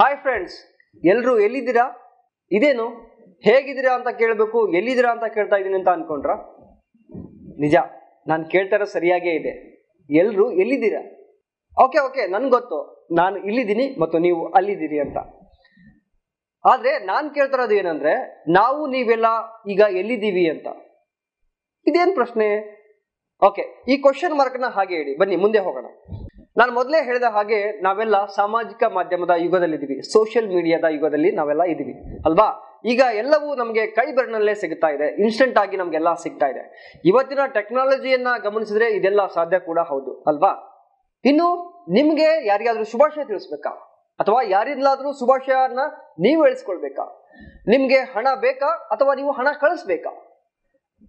Hi friends ಎಲ್ಲರೂ ಎಲ್ಲಿದ್ದೀರಾ? ಇದೇನು? ಹೇಗಿದ್ದೀರಾ ಅಂತ ಕೇಳಬೇಕು, ಎಲ್ಲಿದ್ದೀರಾ ಅಂತ ಕೇಳ್ತಾ ಇದ್ದೀನಿ ಅಂತ ಅನ್ಕೊಂಡ್ರ? ನಿಜ, ನಾನು ಕೇಳ್ತಾ ಇರೋ ಸರಿಯಾಗೇ ಇದೆ. ಎಲ್ಲರೂ ಎಲ್ಲಿದ್ದೀರಾ? ಓಕೆ ಓಕೆ ನನ್ಗೆ ಗೊತ್ತು. ನಾನು ಇಲ್ಲಿದ್ದೀನಿ ಮತ್ತು ನೀವು ಅಲ್ಲಿದ್ದೀರಿ ಅಂತ. ಆದ್ರೆ ನಾನು ಕೇಳ್ತಾ ಇರೋದು ಏನಂದ್ರೆ, ನಾವು ನೀವೆಲ್ಲ ಈಗ ಎಲ್ಲಿದ್ದೀವಿ ಅಂತ. ಇದೇನು ಪ್ರಶ್ನೆ? ಓಕೆ ಈ ಕ್ವಶನ್ ಮಾರ್ಕ್ನ ಹಾಗೆ ಹೇಳಿ ಬನ್ನಿ, ಮುಂದೆ ಹೋಗೋಣ. ನಾನು ಮೊದಲೇ ಹೇಳಿದ ಹಾಗೆ ನಾವೆಲ್ಲ ಸಾಮಾಜಿಕ ಮಾಧ್ಯಮದ ಯುಗದಲ್ಲಿದ್ದೀವಿ. ಸೋಷಿಯಲ್ ಮೀಡಿಯಾದ ಯುಗದಲ್ಲಿ ನಾವೆಲ್ಲ ಇದ್ದೀವಿ. ಅಲ್ವಾ? ಈಗ ಎಲ್ಲವೂ ನಮಗೆ ಕೈ ಸಿಗ್ತಾ ಇದೆ. ಇನ್ಸ್ಟೆಂಟ್ ಆಗಿ ನಮಗೆಲ್ಲ ಸಿಗ್ತಾ ಇದೆ. ಇವತ್ತಿನ ಟೆಕ್ನಾಲಜಿಯನ್ನ ಗಮನಿಸಿದ್ರೆ ಇದೆಲ್ಲ ಸಾಧ್ಯ ಕೂಡ ಹೌದು. ಅಲ್ವಾ? ಇನ್ನು ನಿಮ್ಗೆ ಯಾರಿಗಾದ್ರೂ ಶುಭಾಶಯ ತಿಳಿಸ್ಬೇಕಾ? ಅಥವಾ ಯಾರಿಂದಲಾದ್ರೂ ಶುಭಾಶಯನ ನೀವು ಹೇಳಿಸ್ಕೊಳ್ಬೇಕಾ? ನಿಮ್ಗೆ ಹಣ ಬೇಕಾ? ಅಥವಾ ನೀವು ಹಣ ಕಳಿಸ್ಬೇಕಾ?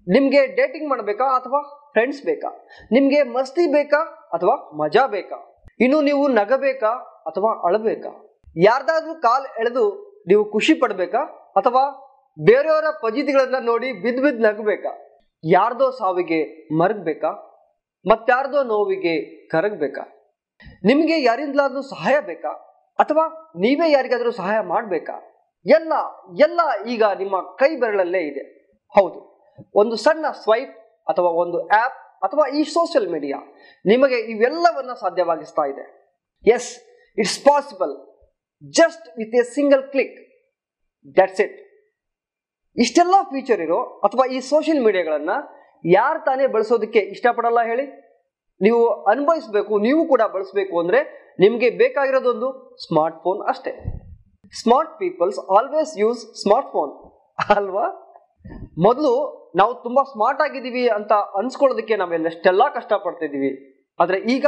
ನಿಮ್ಗೆ ಡೇಟಿಂಗ್ ಮಾಡಬೇಕಾ ಅಥವಾ ಫ್ರೆಂಡ್ಸ್ ಬೇಕಾ? ನಿಮಗೆ ಮಸ್ತಿ ಬೇಕಾ ಅಥವಾ ಮಜಾ ಬೇಕಾ? ಇನ್ನು ನೀವು ನಗಬೇಕಾ ಅಥವಾ ಅಳಬೇಕಾ? ಯಾರ್ದಾದ್ರೂ ಕಾಲ್ ಎಳೆದು ನೀವು ಖುಷಿ ಪಡಬೇಕಾ ಅಥವಾ ಬೇರೆಯವರ ಪಜಿತಿಗಳನ್ನ ನೋಡಿ ಬಿದ್ದು ಬಿದ್ದು ನಗಬೇಕಾ? ಯಾರ್ದೋ ಸಾವಿಗೆ ಮರಗಬೇಕಾ? ಮತ್ತಾರ್ದೋ ನೋವಿಗೆ ಕರಗಬೇಕಾ? ನಿಮಗೆ ಯಾರಿಂದಲಾದ್ರೂ ಸಹಾಯ ಬೇಕಾ? ಅಥವಾ ನೀವೇ ಯಾರಿಗಾದ್ರೂ ಸಹಾಯ ಮಾಡಬೇಕಾ? ಎಲ್ಲ ಎಲ್ಲ ಈಗ ನಿಮ್ಮ ಕೈ ಬೆರಳಲ್ಲೇ ಇದೆ. ಹೌದು. ಒಂದು ಸಣ್ಣ ಸ್ವೈಪ್ ಅಥವಾ ಒಂದು ಆಪ್ ಅಥವಾ ಈ ಸೋಷಿಯಲ್ ಮೀಡಿಯಾ ನಿಮಗೆ ಇವೆಲ್ಲವನ್ನು ಸಾಧ್ಯವಾಗಿಸ್ತಾ ಇದೆ. Yes it's possible just with a single click that's it ಇಷ್ಟೆಲ್ಲ ಫೀಚರ್ ಇರೋ ಅಥವಾ ಈ ಸೋಷಿಯಲ್ ಮೀಡಿಯಾಗಳನ್ನ ಯಾರು ತಾನೇ ಬಳಸೋದಕ್ಕೆ ಇಷ್ಟಪಡಲ್ಲ ಹೇಳಿ? ನೀವು ಅನುಭವಿಸಬೇಕು, ನೀವು ಕೂಡ ಬಳಸಬೇಕು ಅಂದ್ರೆ ನಿಮಗೆ ಬೇಕಾಗಿರೋದೊಂದು ಸ್ಮಾರ್ಟ್ ಫೋನ್ ಅಷ್ಟೇ. Smart peoples always use smart phone ಅಲ್ವಾ? ಮೊದಲು ನಾವು ತುಂಬಾ ಸ್ಮಾರ್ಟ್ ಆಗಿದ್ದೀವಿ ಅಂತ ಅನ್ಸ್ಕೊಳ್ಳೋದಕ್ಕೆ ನಾವೆಲ್ಲಷ್ಟೆಲ್ಲ ಕಷ್ಟಪಡ್ತಿದ್ದೀವಿ. ಆದ್ರೆ ಈಗ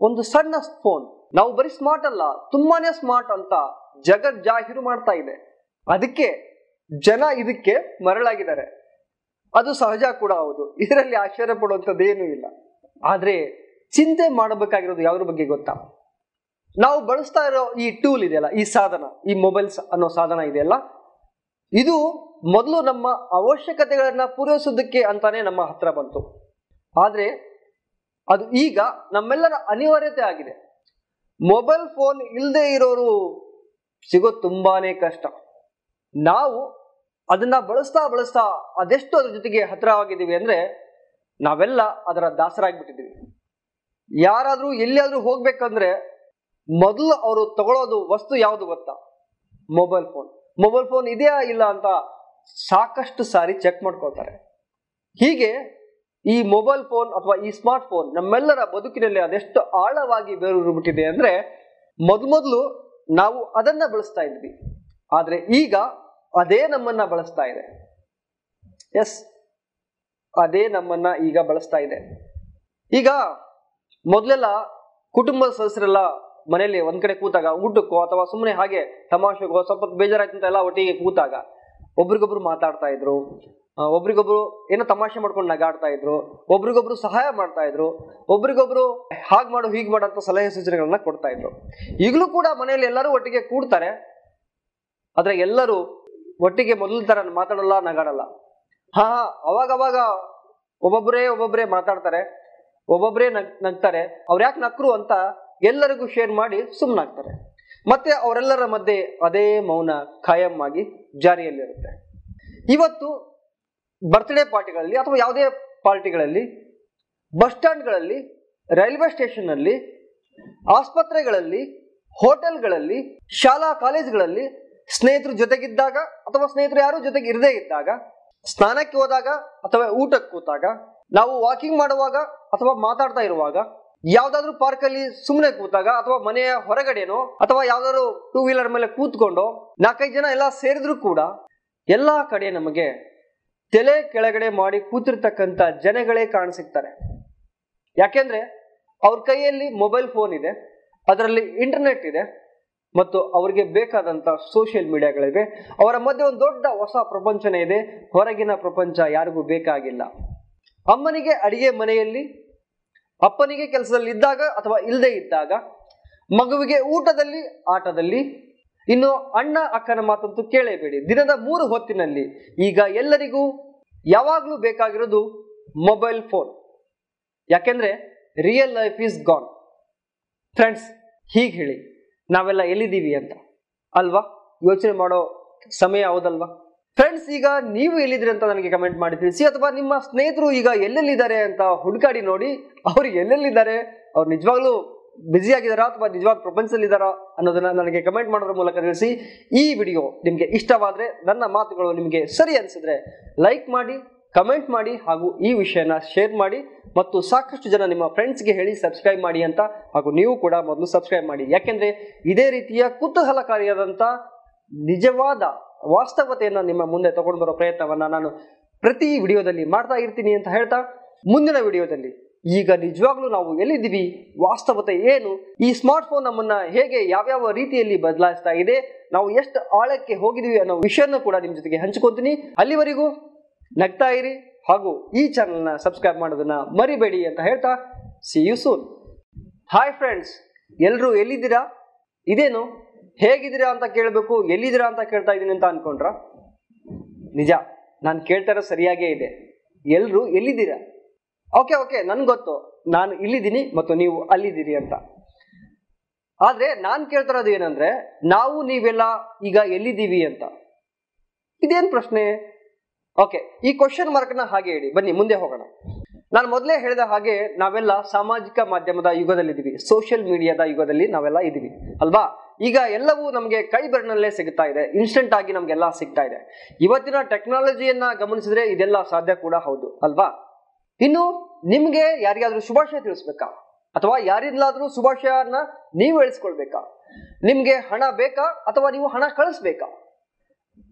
ಒಂದು ಸಣ್ಣ ಫೋನ್ ನಾವು ಬರೀ ಸ್ಮಾರ್ಟ್ ಅಲ್ಲ, ತುಂಬಾನೇ ಸ್ಮಾರ್ಟ್ ಅಂತ ಜಗತ್ ಜಾಹೀರು ಮಾಡ್ತಾ ಇದೆ. ಅದಕ್ಕೆ ಜನ ಇದಕ್ಕೆ ಮರಳಾಗಿದ್ದಾರೆ. ಅದು ಸಹಜ ಕೂಡ ಹೌದು. ಇದರಲ್ಲಿ ಆಶ್ಚರ್ಯ ಪಡುವಂಥದ್ದು ಏನೂ ಇಲ್ಲ. ಆದ್ರೆ ಚಿಂತೆ ಮಾಡಬೇಕಾಗಿರೋದು ಯಾವ್ದ್ರ ಬಗ್ಗೆ ಗೊತ್ತಾ? ನಾವು ಬಳಸ್ತಾ ಇರೋ ಈ ಟೂಲ್ ಇದೆಯಲ್ಲ, ಈ ಸಾಧನ, ಈ ಮೊಬೈಲ್ಸ್ ಅನ್ನೋ ಸಾಧನ ಇದೆಯಲ್ಲ ಇದು ಮೊದಲು ನಮ್ಮ ಅವಶ್ಯಕತೆಗಳನ್ನ ಪೂರೈಸೋದಕ್ಕೆ ಅಂತಾನೆ ನಮ್ಮ ಹತ್ರ ಬಂತು. ಆದರೆ ಅದು ಈಗ ನಮ್ಮೆಲ್ಲರ ಅನಿವಾರ್ಯತೆ ಆಗಿದೆ. ಮೊಬೈಲ್ ಫೋನ್ ಇಲ್ಲದೆ ಇರೋರು ಸಿಗೋ ತುಂಬಾನೇ ಕಷ್ಟ. ನಾವು ಅದನ್ನ ಬಳಸ್ತಾ ಬಳಸ್ತಾ ಅದೆಷ್ಟು ಅದ್ರ ಜೊತೆಗೆ ಹತ್ರವಾಗಿದ್ದೀವಿ ಅಂದ್ರೆ ನಾವೆಲ್ಲ ಅದರ ದಾಸರಾಗ್ಬಿಟ್ಟಿದ್ದೀವಿ. ಯಾರಾದ್ರೂ ಎಲ್ಲಿಯಾದ್ರೂ ಹೋಗ್ಬೇಕಂದ್ರೆ ಮೊದಲು ಅವರು ತಗೊಳ್ಳೋದು ವಸ್ತು ಯಾವುದು ಗೊತ್ತಾ? Mobile phone. ಮೊಬೈಲ್ ಫೋನ್ ಇದೆಯಾ ಇಲ್ಲ ಅಂತ ಸಾಕಷ್ಟು ಸಾರಿ ಚೆಕ್ ಮಾಡ್ಕೊಳ್ತಾರೆ. ಹೀಗೆ ಈ ಮೊಬೈಲ್ ಫೋನ್ ಅಥವಾ ಈ ಸ್ಮಾರ್ಟ್ ಫೋನ್ ನಮ್ಮೆಲ್ಲರ ಬದುಕಿನಲ್ಲಿ ಅದೆಷ್ಟು ಆಳವಾಗಿ ಬೇರೂರು ಬಿಟ್ಟಿದೆ ಅಂದ್ರೆ ಮೊದಲು ನಾವು ಅದನ್ನ ಬಳಸ್ತಾ ಇದ್ವಿ. ಆದ್ರೆ ಈಗ ಅದೇ ನಮ್ಮನ್ನ ಬಳಸ್ತಾ ಇದೆ. ಎಸ್, ಅದೇ ನಮ್ಮನ್ನ ಈಗ ಬಳಸ್ತಾ ಇದೆ. ಈಗ ಮೊದಲೆಲ್ಲ ಕುಟುಂಬದ ಸದಸ್ಯರೆಲ್ಲ ಮನೆಯಲ್ಲಿ ಒಂದ್ ಕಡೆ ಕೂತಾಗ ಊಟಕ್ಕೋ ಅಥವಾ ಸುಮ್ಮನೆ ಹಾಗೆ ತಮಾಷೆಗೋ ಸ್ವಲ್ಪ ಅಂತ ಎಲ್ಲ ಒಟ್ಟಿಗೆ ಕೂತಾಗ ಒಬ್ರಿಗೊಬ್ರು ಮಾತಾಡ್ತಾ ಇದ್ರು. ಒಬ್ರಿಗೊಬ್ರು ಏನೋ ತಮಾಷೆ ಮಾಡ್ಕೊಂಡು ನಗಾಡ್ತಾ ಇದ್ರು. ಒಬ್ರಿಗೊಬ್ರು ಸಹಾಯ ಮಾಡ್ತಾ ಇದ್ರು. ಒಬ್ರಿಗೊಬ್ರು ಹಾಗೆ ಮಾಡು, ಹೀಗೆ ಮಾಡು ಅಂತ ಸಲಹೆ ಸೂಚನೆಗಳನ್ನ ಕೊಡ್ತಾ ಇದ್ರು. ಈಗಲೂ ಕೂಡ ಮನೆಯಲ್ಲಿ ಎಲ್ಲರೂ ಒಟ್ಟಿಗೆ ಕೂಡ್ತಾರೆ. ಆದ್ರೆ ಎಲ್ಲರೂ ಒಟ್ಟಿಗೆ ಮೊದಲ ತರ ಮಾತಾಡಲ್ಲ, ನಗಾಡಲ್ಲ. ಹಾ ಅವಾಗವಾಗ ಅವಾಗ ಅವಾಗ ಒಬ್ಬೊಬ್ಬರೇ ಮಾತಾಡ್ತಾರೆ. ಒಬ್ಬೊಬ್ಬರೇ ನಗ್, ನಗ್ತಾರೆ. ಅವ್ರು ಯಾಕೆ ನಕ್ರು ಅಂತ ಎಲ್ಲರಿಗೂ ಶೇರ್ ಮಾಡಿ ಸುಮ್ಮನಾಗ್ತಾರೆ ಮತ್ತೆ ಅವರೆಲ್ಲರ ಮಧ್ಯೆ ಅದೇ ಮೌನ ಖಾಯಂ ಆಗಿ ಜಾರಿಯಲ್ಲಿರುತ್ತೆ. ಇವತ್ತು ಬರ್ತ್ಡೇ ಪಾರ್ಟಿಗಳಲ್ಲಿ ಅಥವಾ ಯಾವುದೇ ಪಾರ್ಟಿಗಳಲ್ಲಿ ಬಸ್ ಸ್ಟ್ಯಾಂಡ್ಗಳಲ್ಲಿ ರೈಲ್ವೆ ಸ್ಟೇಷನ್ನಲ್ಲಿ ಆಸ್ಪತ್ರೆಗಳಲ್ಲಿ ಹೋಟೆಲ್ಗಳಲ್ಲಿ ಶಾಲಾ ಕಾಲೇಜುಗಳಲ್ಲಿ ಸ್ನೇಹಿತರು ಜೊತೆಗಿದ್ದಾಗ ಅಥವಾ ಸ್ನೇಹಿತರು ಯಾರು ಜೊತೆಗೆ ಇರದೇ ಇದ್ದಾಗ, ಸ್ನಾನಕ್ಕೆ ಹೋದಾಗ ಅಥವಾ ಊಟಕ್ಕೆ ಕೂತಾಗ, ನಾವು ವಾಕಿಂಗ್ ಮಾಡುವಾಗ ಅಥವಾ ಮಾತಾಡ್ತಾ ಇರುವಾಗ ಯಾವ್ದಾದ್ರು ಪಾರ್ಕ್ ಅಲ್ಲಿ ಸುಮ್ಮನೆ ಕೂತಾಗ ಅಥವಾ ಮನೆಯ ಹೊರಗಡೆನೋ ಅಥವಾ ಯಾವ್ದಾದ್ರು ಟೂ ವೀಲರ್ ಮೇಲೆ ಕೂತ್ಕೊಂಡು ನಾಲ್ಕೈದು ಜನ ಎಲ್ಲ ಸೇರಿದ್ರು ಕೂಡ ಎಲ್ಲಾ ಕಡೆ ನಮಗೆ ತಲೆ ಕೆಳಗಡೆ ಮಾಡಿ ಕೂತಿರ್ತಕ್ಕಂಥ ಜನಗಳೇ ಕಾಣಸಿಗ್ತಾರೆ ಯಾಕೆಂದ್ರೆ ಅವ್ರ ಕೈಯಲ್ಲಿ ಮೊಬೈಲ್ ಫೋನ್ ಇದೆ, ಅದರಲ್ಲಿ ಇಂಟರ್ನೆಟ್ ಇದೆ ಮತ್ತು ಅವರಿಗೆ ಬೇಕಾದಂತ ಸೋಷಿಯಲ್ ಮೀಡಿಯಾಗಳಿವೆ ಅವರ ಮಧ್ಯೆ ಒಂದು ದೊಡ್ಡ ಹೊಸ ಪ್ರಪಂಚನೇ ಇದೆ, ಹೊರಗಿನ ಪ್ರಪಂಚ ಯಾರಿಗೂ ಬೇಕಾಗಿಲ್ಲ. ಅಮ್ಮನಿಗೆ ಅಡಿಗೆ ಮನೆಯಲ್ಲಿ ಅಪ್ಪನಿಗೆ ಕೆಲಸದಲ್ಲಿ ಇದ್ದಾಗ ಅಥವಾ ಇಲ್ಲದೆ ಇದ್ದಾಗ, ಮಗುವಿಗೆ ಊಟದಲ್ಲಿ, ಆಟದಲ್ಲಿ, ಇನ್ನು ಅಣ್ಣ, ಅಕ್ಕನ ಮಾತಂತೂ ಕೇಳೇಬೇಡಿ. ದಿನದ ಮೂರು ಹೊತ್ತಿನಲ್ಲಿ ಈಗ ಎಲ್ಲರಿಗೂ ಯಾವಾಗಲೂ ಬೇಕಾಗಿರೋದು ಮೊಬೈಲ್ ಫೋನ್ ಯಾಕೆಂದ್ರೆ real life is gone friends ಹೀಗೆ ಹೇಳಿ. ನಾವೆಲ್ಲ ಎಲ್ಲಿದ್ದೀವಿ ಅಂತ? ಅಲ್ವಾ? ಯೋಚನೆ ಮಾಡೋ ಸಮಯ ಹೌದಲ್ವಾ? ಫ್ರೆಂಡ್ಸ್ ಈಗ ನೀವು ಎಲ್ಲಿದ್ರಿ ಅಂತ ನನಗೆ ಕಮೆಂಟ್ ಮಾಡಿ ತಿಳಿಸಿ, ಅಥವಾ ನಿಮ್ಮ ಸ್ನೇಹಿತರು ಈಗ ಎಲ್ಲೆಲ್ಲಿದ್ದಾರೆ ಅಂತ ಹುಡುಕಾಡಿ ನೋಡಿ, ಅವ್ರು ಎಲ್ಲೆಲ್ಲಿದ್ದಾರೆ, ಅವ್ರು ನಿಜವಾಗ್ಲೂ ಬ್ಯುಸಿ ಆಗಿದ್ದಾರಾ ಅಥವಾ ನಿಜವಾದ ಪ್ರಪಂಚದಲ್ಲಿದ್ದಾರಾ ಅನ್ನೋದನ್ನ ನನಗೆ ಕಮೆಂಟ್ ಮಾಡೋದ್ರ ಮೂಲಕ ತಿಳಿಸಿ, ಈ ವಿಡಿಯೋ ನಿಮಗೆ ಇಷ್ಟವಾದ್ರೆ ನನ್ನ ಮಾತುಗಳು ನಿಮಗೆ ಸರಿ ಅನಿಸಿದ್ರೆ ಲೈಕ್ ಮಾಡಿ ಕಮೆಂಟ್ ಮಾಡಿ ಹಾಗೂ ಈ ವಿಷಯನ ಶೇರ್ ಮಾಡಿ ಮತ್ತು ಸಾಕಷ್ಟು ಜನ ನಿಮ್ಮ ಫ್ರೆಂಡ್ಸ್ಗೆ ಹೇಳಿ ಸಬ್ಸ್ಕ್ರೈಬ್ ಮಾಡಿ ಅಂತ ಹಾಗೂ ನೀವು ಕೂಡ ಮೊದಲು ಸಬ್ಸ್ಕ್ರೈಬ್ ಮಾಡಿ. ಯಾಕೆಂದರೆ ಇದೇ ರೀತಿಯ ಕುತೂಹಲಕಾರಿಯಾದಂಥ ನಿಜವಾದ ವಾಸ್ತವತೆಯನ್ನು ನಿಮ್ಮ ಮುಂದೆ ತಗೊಂಡು ಬರೋ ಪ್ರಯತ್ನವನ್ನು ನಾನು ಪ್ರತಿ ವಿಡಿಯೋದಲ್ಲಿ ಮಾಡ್ತಾ ಇರ್ತೀನಿ ಅಂತ ಹೇಳ್ತಾ, ಮುಂದಿನ ವಿಡಿಯೋದಲ್ಲಿ ಈಗ ನಿಜವಾಗ್ಲೂ ನಾವು ಎಲ್ಲಿದ್ದೀವಿ? ವಾಸ್ತವತೆ ಏನು? ಈ ಸ್ಮಾರ್ಟ್ ಫೋನ್ ನಮ್ಮನ್ನ ಹೇಗೆ ಯಾವ್ಯಾವ ರೀತಿಯಲ್ಲಿ ಬದಲಾಯಿಸ್ತಾ ಇದೆ? ನಾವು ಎಷ್ಟು ಆಳಕ್ಕೆ ಹೋಗಿದೀವಿ ಅನ್ನೋ ವಿಷಯನ ಕೂಡ ನಿಮ್ಮ ಜೊತೆಗೆ ಹಂಚ್ಕೊತೀನಿ. ಅಲ್ಲಿವರೆಗೂ ನಗ್ತಾ ಇರಿ ಹಾಗೂ ಈ ಚಾನಲ್ನ ಸಬ್ಸ್ಕ್ರೈಬ್ ಮಾಡೋದನ್ನ ಮರಿಬೇಡಿ ಅಂತ ಹೇಳ್ತಾ see you soon hi friends ಎಲ್ಲರೂ ಎಲ್ಲಿದ್ದೀರಾ? ಇದೇನು? ಹೇಗಿದ್ದೀರಾ ಅಂತ ಕೇಳಬೇಕು, ಎಲ್ಲಿದ್ದೀರಾ ಅಂತ ಕೇಳ್ತಾ ಇದ್ದೀನಿ ಅಂತ ಅನ್ಕೊಂಡ್ರ? ನಿಜ, ನಾನು ಕೇಳ್ತಾ ಇರೋ ಸರಿಯಾಗೇ ಇದೆ. ಎಲ್ಲರೂ ಎಲ್ಲಿದ್ದೀರಾ? ಓಕೆ ಓಕೆ, ನನ್ಗೆ ಗೊತ್ತು. ನಾನು ಇಲ್ಲಿದ್ದೀನಿ ಮತ್ತು ನೀವು ಅಲ್ಲಿದ್ದೀರಿ ಅಂತ. ಆದ್ರೆ ನಾನು ಕೇಳ್ತಾ ಇರೋದು ಏನಂದ್ರೆ, ನಾವು ನೀವೆಲ್ಲ ಈಗ ಎಲ್ಲಿದ್ದೀವಿ ಅಂತ. ಇದೇನ್ ಪ್ರಶ್ನೆ? ಓಕೆ, ಈ ಕ್ವಶನ್ ಮಾರ್ಕ್ನ ಹಾಗೆ ಹೇಳಿ ಬನ್ನಿ, ಮುಂದೆ ಹೋಗೋಣ. ನಾನು ಮೊದಲೇ ಹೇಳಿದ ಹಾಗೆ ನಾವೆಲ್ಲ ಸಾಮಾಜಿಕ ಮಾಧ್ಯಮದ ಯುಗದಲ್ಲಿದ್ದೀವಿ. ಸೋಷಿಯಲ್ ಮೀಡಿಯಾದ ಯುಗದಲ್ಲಿ ನಾವೆಲ್ಲ ಇದ್ದೀವಿ. ಅಲ್ವಾ? ಈಗ ಎಲ್ಲವೂ ನಮಗೆ ಕೈ ಬೆರಳಿನಲ್ಲೇ ಸಿಗ್ತಾ ಇದೆ. ಇನ್ಸ್ಟೆಂಟ್ ಆಗಿ ನಮಗೆಲ್ಲ ಸಿಗ್ತಾ ಇದೆ. ಇವತ್ತಿನ ಟೆಕ್ನಾಲಜಿಯನ್ನ ಗಮನಿಸಿದ್ರೆ ಇದೆಲ್ಲ ಸಾಧ್ಯ ಕೂಡ ಹೌದು, ಅಲ್ವಾ? ಇನ್ನು ನಿಮ್ಗೆ ಯಾರಿಗಾದ್ರೂ ಶುಭಾಶಯ ತಿಳಿಸ್ಬೇಕಾ? ಅಥವಾ ಯಾರಿಂದಲಾದ್ರೂ ಶುಭಾಶಯನ ನೀವು ಹೇಳಿಸ್ಕೊಳ್ಬೇಕಾ? ನಿಮ್ಗೆ ಹಣ ಬೇಕಾ? ಅಥವಾ ನೀವು ಹಣ ಕಳಿಸ್ಬೇಕಾ?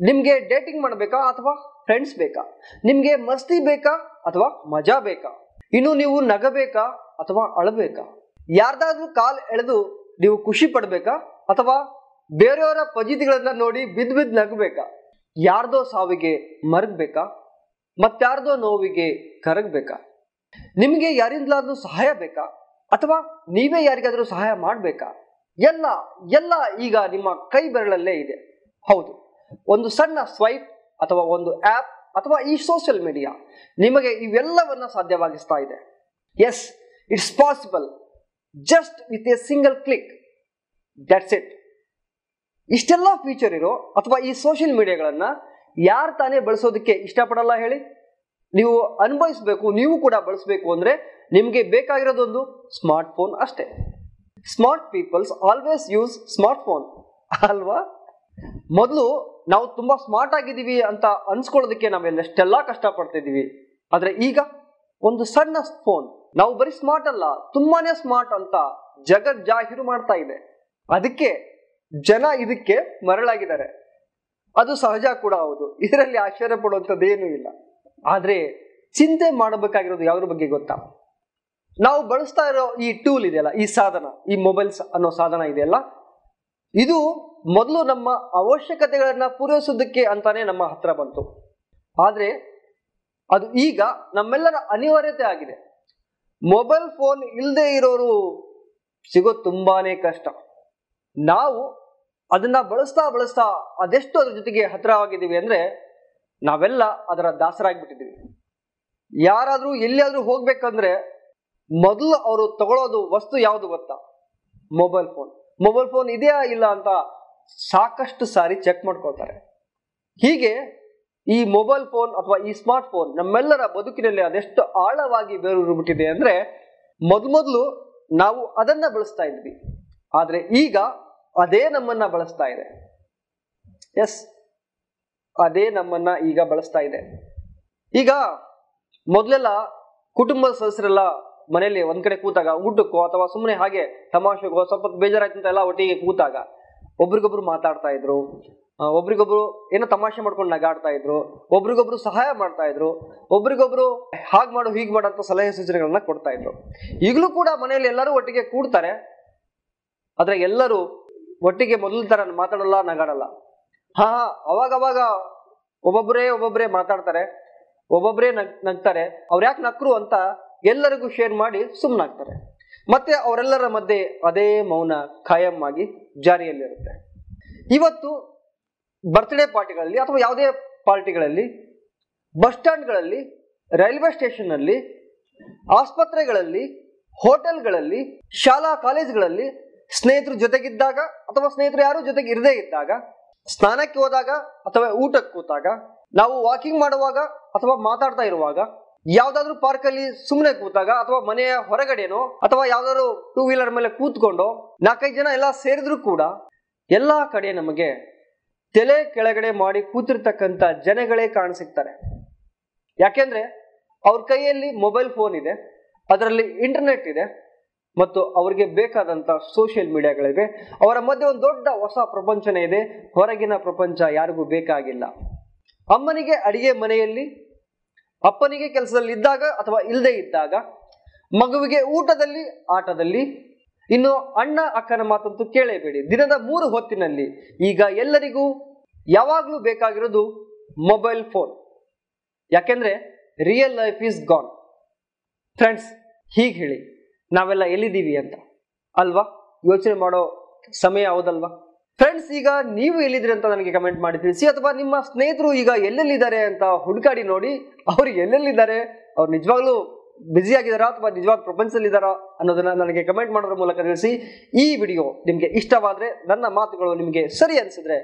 ನಿಮ್ಗೆ ಡೇಟಿಂಗ್ ಮಾಡಬೇಕಾ? ಅಥವಾ ಫ್ರೆಂಡ್ಸ್ ಬೇಕಾ? ನಿಮ್ಗೆ ಮಸ್ತಿ ಬೇಕಾ? ಅಥವಾ ಮಜಾ ಬೇಕಾ? ಇನ್ನು ನೀವು ನಗಬೇಕಾ? ಅಥವಾ ಅಳಬೇಕಾ? ಯಾರ್ದಾದ್ರೂ ಕಾಲ್ ಎಳೆದು ನೀವು ಖುಷಿ ಪಡ್ಬೇಕಾ? ಅಥವಾ ಬೇರೆಯವರ ಪಜಿತಿಗಳನ್ನ ನೋಡಿ ಬಿದ್ದು ಬಿದ್ದು ನಗಬೇಕಾ? ಯಾರ್ದೋ ಸಾವಿಗೆ ಮರಗ್ಬೇಕಾ? ಮತ್ತಾರ್ದೋ ನೋವಿಗೆ ಕರಗಬೇಕಾ? ನಿಮಗೆ ಯಾರಿಂದಲಾದ್ರೂ ಸಹಾಯ ಬೇಕಾ? ಅಥವಾ ನೀವೇ ಯಾರಿಗಾದ್ರೂ ಸಹಾಯ ಮಾಡಬೇಕಾ? ಎಲ್ಲ ಎಲ್ಲ ಈಗ ನಿಮ್ಮ ಕೈ ಬೆರಳಲ್ಲೇ ಇದೆ. ಹೌದು, ಒಂದು ಸಣ್ಣ ಸ್ವೈಪ್ ಅಥವಾ ಒಂದು ಆ್ಯಪ್ ಅಥವಾ ಈ ಸೋಷಿಯಲ್ ಮೀಡಿಯಾ ನಿಮಗೆ ಇವೆಲ್ಲವನ್ನ ಸಾಧ್ಯವಾಗಿಸ್ತಾ ಇದೆ. Yes, it's possible. Just with a single click. That's it ಇಷ್ಟೆಲ್ಲ ಫೀಚರ್ ಇರೋ ಅಥವಾ ಈ ಸೋಷಿಯಲ್ ಮೀಡಿಯಾಗಳನ್ನು ಯಾರು ತಾನೇ ಬಳಸೋದಕ್ಕೆ ಇಷ್ಟಪಡಲ್ಲ ಹೇಳಿ? ನೀವು ಅನುಭವಿಸಬೇಕು, ನೀವು ಕೂಡ ಬಳಸಬೇಕು ಅಂದರೆ ನಿಮಗೆ ಬೇಕಾಗಿರೋದೊಂದು ಸ್ಮಾರ್ಟ್ ಫೋನ್ ಅಷ್ಟೇ. Smart peoples always use smart phone ಅಲ್ವಾ? ಮೊದಲು ನಾವು ತುಂಬ ಸ್ಮಾರ್ಟ್ ಆಗಿದ್ದೀವಿ ಅಂತ ಅನ್ಸ್ಕೊಳ್ಳೋದಕ್ಕೆ ನಾವೆಲ್ಲಷ್ಟೆಲ್ಲ ಕಷ್ಟಪಡ್ತಿದ್ದೀವಿ. ಆದರೆ ಈಗ ಒಂದು ಸಣ್ಣ ಫೋನ್ ನಾವು ಬರೀ ಸ್ಮಾರ್ಟ್ ಅಲ್ಲ, ತುಂಬಾನೇ ಸ್ಮಾರ್ಟ್ ಅಂತ ಜಗತ್ ಜಾಹೀರು ಮಾಡ್ತಾ ಇದೆ. ಅದಕ್ಕೆ ಜನ ಇದಕ್ಕೆ ಮರಳಾಗಿದ್ದಾರೆ. ಅದು ಸಹಜ ಕೂಡ ಹೌದು. ಇದರಲ್ಲಿ ಆಶ್ಚರ್ಯ ಪಡುವಂಥದ್ದೇನೂ ಇಲ್ಲ. ಆದರೆ ಚಿಂತೆ ಮಾಡಬೇಕಾಗಿರೋದು ಯಾವ್ದ್ರ ಬಗ್ಗೆ ಗೊತ್ತಾ? ನಾವು ಬಳಸ್ತಾ ಇರೋ ಈ ಟೂಲ್ ಇದೆಯಲ್ಲ, ಈ ಸಾಧನ, ಈ ಮೊಬೈಲ್ಸ್ ಅನ್ನೋ ಸಾಧನ ಇದೆಯಲ್ಲ, ಇದು ಮೊದಲು ನಮ್ಮ ಅವಶ್ಯಕತೆಗಳನ್ನ ಪೂರೈಸೋದಕ್ಕೆ ಅಂತಾನೆ ನಮ್ಮ ಹತ್ರ ಬಂತು. ಆದರೆ ಅದು ಈಗ ನಮ್ಮೆಲ್ಲರ ಅನಿವಾರ್ಯತೆ ಆಗಿದೆ. ಮೊಬೈಲ್ ಫೋನ್ ಇಲ್ಲದೆ ಇರೋರು ಸಿಗೋದು ತುಂಬಾನೇ ಕಷ್ಟ. ನಾವು ಅದನ್ನ ಬಳಸ್ತಾ ಬಳಸ್ತಾ ಅದೆಷ್ಟು ಅದ್ರ ಜೊತೆಗೆ ಹತ್ತಿರವಾಗಿದ್ದೀವಿ ಅಂದ್ರೆ ನಾವೆಲ್ಲ ಅದರ ದಾಸರಾಗ್ಬಿಟ್ಟಿದ್ದೀವಿ. ಯಾರಾದರೂ ಎಲ್ಲಿಯಾದ್ರೂ ಹೋಗ್ಬೇಕಂದ್ರೆ ಮೊದಲು ಅವರು ತಗೊಳ್ಳೋದು ವಸ್ತು ಯಾವುದು ಗೊತ್ತಾ? Mobile phone. ಮೊಬೈಲ್ ಫೋನ್ ಇದೆಯಾ ಇಲ್ಲ ಅಂತ ಸಾಕಷ್ಟು ಸಾರಿ ಚೆಕ್ ಮಾಡ್ಕೊಳ್ತಾರೆ. ಹೀಗೆ ಈ ಮೊಬೈಲ್ ಫೋನ್ ಅಥವಾ ಈ ಸ್ಮಾರ್ಟ್ ಫೋನ್ ನಮ್ಮೆಲ್ಲರ ಬದುಕಿನಲ್ಲಿ ಅದೆಷ್ಟು ಆಳವಾಗಿ ಬೇರೂರಿಬಿಟ್ಟಿದೆ ಅಂದ್ರೆ ಮೊದಲು ನಾವು ಅದನ್ನ ಬಳಸ್ತಾ ಇದ್ವಿ. ಆದ್ರೆ ಈಗ ಅದೇ ನಮ್ಮನ್ನ ಬಳಸ್ತಾ ಇದೆ. ಎಸ್ ಅದೇ ನಮ್ಮನ್ನ ಈಗ ಬಳಸ್ತಾ ಇದೆ. ಈಗ ಮೊದಲೆಲ್ಲ ಕುಟುಂಬದ ಸದಸ್ಯರೆಲ್ಲ ಮನೆಯಲ್ಲಿ ಒಂದ್ ಕಡೆ ಕೂತಾಗ ಊಟಕ್ಕೋ ಅಥವಾ ಸುಮ್ಮನೆ ಹಾಗೆ ತಮಾಷೆಗೋ ಸ್ವಲ್ಪ ಬೇಜಾರಾಯ್ತು ಅಂತ ಎಲ್ಲ ಒಟ್ಟಿಗೆ ಕೂತಾಗ ಒಬ್ರಿಗೊಬ್ರು ಮಾತಾಡ್ತಾ ಇದ್ರು ಒಬ್ರಿಗೊಬ್ರು ಏನೋ ತಮಾಷೆ ಮಾಡ್ಕೊಂಡು ನಗಾಡ್ತಾ ಇದ್ರು, ಒಬ್ರಿಗೊಬ್ರು ಸಹಾಯ ಮಾಡ್ತಾ ಇದ್ರು, ಒಬ್ರಿಗೊಬ್ರು ಹಾಗೆ ಮಾಡು ಹೀಗೆ ಮಾಡು ಅಂತ ಸಲಹೆ ಸೂಚನೆಗಳನ್ನ ಕೊಡ್ತಾ ಇದ್ರು. ಈಗಲೂ ಕೂಡ ಮನೆಯಲ್ಲಿ ಎಲ್ಲರೂ ಒಟ್ಟಿಗೆ ಕೂಡ್ತಾರೆ. ಆದ್ರೆ ಎಲ್ಲರೂ ಒಟ್ಟಿಗೆ ಮೊದಲ ಥರ ಮಾತಾಡಲ್ಲ, ನಗಾಡಲ್ಲ. ಅವಾಗ ಅವಾಗ ಒಬ್ಬೊಬ್ಬರೇ ಒಬ್ಬೊಬ್ಬರೇ ಮಾತಾಡ್ತಾರೆ ಒಬ್ಬೊಬ್ಬರೇ ನಗ್, ನಗ್ತಾರೆ. ಅವ್ರು ಯಾಕೆ ನಕ್ರು ಅಂತ ಎಲ್ಲರಿಗೂ ಶೇರ್ ಮಾಡಿ ಸುಮ್ಮನಾಗ್ತಾರೆ ಮತ್ತೆ ಅವರೆಲ್ಲರ ಮಧ್ಯೆ ಅದೇ ಮೌನ ಖಾಯಂ ಆಗಿ ಜಾರಿಯಲ್ಲಿರುತ್ತೆ. ಇವತ್ತು ಬರ್ತ್ಡೇ ಪಾರ್ಟಿಗಳಲ್ಲಿ ಅಥವಾ ಯಾವುದೇ ಪಾರ್ಟಿಗಳಲ್ಲಿ ಬಸ್ ಸ್ಟ್ಯಾಂಡ್ಗಳಲ್ಲಿ ರೈಲ್ವೆ ಸ್ಟೇಷನ್ನಲ್ಲಿ ಆಸ್ಪತ್ರೆಗಳಲ್ಲಿ ಹೋಟೆಲ್ಗಳಲ್ಲಿ ಶಾಲಾ ಕಾಲೇಜುಗಳಲ್ಲಿ ಸ್ನೇಹಿತರು ಜೊತೆಗಿದ್ದಾಗ ಅಥವಾ ಸ್ನೇಹಿತರು ಯಾರು ಜೊತೆಗೆ ಇರದೇ ಇದ್ದಾಗ, ಸ್ನಾನಕ್ಕೆ ಹೋದಾಗ ಅಥವಾ ಊಟಕ್ಕೆ ಕೂತಾಗ ನಾವು ವಾಕಿಂಗ್ ಮಾಡುವಾಗ ಅಥವಾ ಮಾತಾಡ್ತಾ ಇರುವಾಗ, ಯಾವ್ದಾದ್ರು ಪಾರ್ಕ್ ಅಲ್ಲಿ ಸುಮ್ಮನೆ ಕೂತಾಗ ಅಥವಾ ಮನೆಯ ಹೊರಗಡೆನೋ ಅಥವಾ ಯಾವ್ದಾದ್ರು ಟೂ ವೀಲರ್ ಮೇಲೆ ಕೂತ್ಕೊಂಡು ನಾಲ್ಕೈದು ಜನ ಎಲ್ಲ ಸೇರಿದ್ರು ಕೂಡ ಎಲ್ಲಾ ಕಡೆ ನಮಗೆ ತಲೆ ಕೆಳಗಡೆ ಮಾಡಿ ಕೂತಿರ್ತಕ್ಕಂಥ ಜನಗಳೇ ಕಾಣಿಸಿಕ್ತಾರೆ. ಯಾಕೆಂದ್ರೆ ಅವ್ರ ಕೈಯಲ್ಲಿ ಮೊಬೈಲ್ ಫೋನ್ ಇದೆ, ಅದರಲ್ಲಿ ಇಂಟರ್ನೆಟ್ ಇದೆ ಮತ್ತು ಅವರಿಗೆ ಬೇಕಾದಂತ ಸೋಷಿಯಲ್ ಮೀಡಿಯಾಗಳಿವೆ ಅವರ ಮಧ್ಯೆ ಒಂದು ದೊಡ್ಡ ಹೊಸ ಪ್ರಪಂಚನೇ ಇದೆ. ಹೊರಗಿನ ಪ್ರಪಂಚ ಯಾರಿಗೂ ಬೇಕಾಗಿಲ್ಲ. ಅಮ್ಮನಿಗೆ ಅಡಿಗೆ ಮನೆಯಲ್ಲಿ, ಅಪ್ಪನಿಗೆ ಕೆಲಸದಲ್ಲಿ ಇದ್ದಾಗ ಅಥವಾ ಇಲ್ಲದೆ ಇದ್ದಾಗ, ಮಗುವಿಗೆ ಊಟದಲ್ಲಿ, ಆಟದಲ್ಲಿ, ಇನ್ನು ಅಣ್ಣ, ಅಕ್ಕನ ಮಾತಂತೂ ಕೇಳೇಬೇಡಿ. ದಿನದ ಮೂರು ಹೊತ್ತಿನಲ್ಲಿ ಈಗ ಎಲ್ಲರಿಗೂ ಯಾವಾಗಲೂ ಬೇಕಾಗಿರೋದು ಮೊಬೈಲ್ ಫೋನ್ ಯಾಕೆಂದ್ರೆ real life is gone friends ಹೀಗೆ ಹೇಳಿ. ನಾವೆಲ್ಲ ಎಲ್ಲಿದ್ದೀವಿ ಅಂತ. ಅಲ್ವಾ? ಯೋಚನೆ ಮಾಡೋ ಸಮಯ ಹೌದಲ್ವಾ? ಫ್ರೆಂಡ್ಸ್ ಈಗ ನೀವು ಎಲ್ಲಿದ್ರಿ ಅಂತ ನನಗೆ ಕಮೆಂಟ್ ಮಾಡಿ ತಿಳಿಸಿ, ಅಥವಾ ನಿಮ್ಮ ಸ್ನೇಹಿತರು ಈಗ ಎಲ್ಲೆಲ್ಲಿದ್ದಾರೆ ಅಂತ ಹುಡುಕಾಡಿ ನೋಡಿ, ಅವ್ರು ಎಲ್ಲೆಲ್ಲಿದ್ದಾರೆ, ಅವ್ರು ನಿಜವಾಗ್ಲೂ ಬ್ಯುಸಿ ಆಗಿದ್ದಾರಾ ಅಥವಾ ನಿಜವಾದ ಪ್ರಪಂಚದಲ್ಲಿದ್ದಾರಾ ಅನ್ನೋದನ್ನ ನನಗೆ ಕಮೆಂಟ್ ಮಾಡೋದ್ರ ಮೂಲಕ ತಿಳಿಸಿ, ಈ ವಿಡಿಯೋ ನಿಮಗೆ ಇಷ್ಟವಾದ್ರೆ ನನ್ನ ಮಾತುಗಳು ನಿಮಗೆ ಸರಿ ಅನಿಸಿದ್ರೆ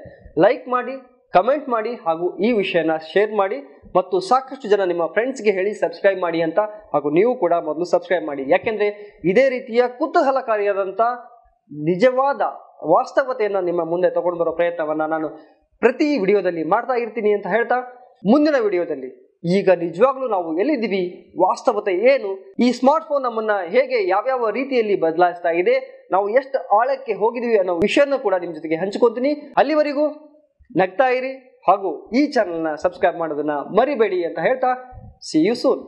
ಲೈಕ್ ಮಾಡಿ ಕಮೆಂಟ್ ಮಾಡಿ ಹಾಗೂ ಈ ವಿಷಯನ ಶೇರ್ ಮಾಡಿ ಮತ್ತು ಸಾಕಷ್ಟು ಜನ ನಿಮ್ಮ ಫ್ರೆಂಡ್ಸ್ಗೆ ಹೇಳಿ ಸಬ್ಸ್ಕ್ರೈಬ್ ಮಾಡಿ ಅಂತ ಹಾಗೂ ನೀವು ಕೂಡ ಮೊದಲು ಸಬ್ಸ್ಕ್ರೈಬ್ ಮಾಡಿ. ಯಾಕೆಂದರೆ ಇದೇ ರೀತಿಯ ಕುತೂಹಲಕಾರಿಯಾದಂಥ ನಿಜವಾದ ವಾಸ್ತವತೆಯನ್ನು ನಿಮ್ಮ ಮುಂದೆ ತಗೊಂಡು ಬರೋ ಪ್ರಯತ್ನವನ್ನು ನಾನು ಪ್ರತಿ ವಿಡಿಯೋದಲ್ಲಿ ಮಾಡ್ತಾ ಇರ್ತೀನಿ ಅಂತ ಹೇಳ್ತಾ ಮುಂದಿನ ವಿಡಿಯೋದಲ್ಲಿ ಈಗ ನಿಜವಾಗ್ಲೂ ನಾವು ಎಲ್ಲಿದ್ದೀವಿ? ವಾಸ್ತವತೆ ಏನು? ಈ ಸ್ಮಾರ್ಟ್ ಫೋನ್ ನಮ್ಮನ್ನ ಹೇಗೆ ಯಾವ್ಯಾವ ರೀತಿಯಲ್ಲಿ ಬದಲಾಯಿಸ್ತಾ ಇದೆ? ನಾವು ಎಷ್ಟು ಆಳಕ್ಕೆ ಹೋಗಿದೀವಿ ಅನ್ನೋ ವಿಷಯನ ಕೂಡ ನಿಮ್ಮ ಜೊತೆಗೆ ಹಂಚ್ಕೊತೀನಿ. ಅಲ್ಲಿವರೆಗೂ ನಗ್ತಾ ಇರಿ ಹಾಗೂ ಈ ಚಾನಲ್ನ ಸಬ್ಸ್ಕ್ರೈಬ್ ಮಾಡೋದನ್ನ ಮರಿಬೇಡಿ ಅಂತ ಹೇಳ್ತಾ ಸಿ ಯು ಸೂನ್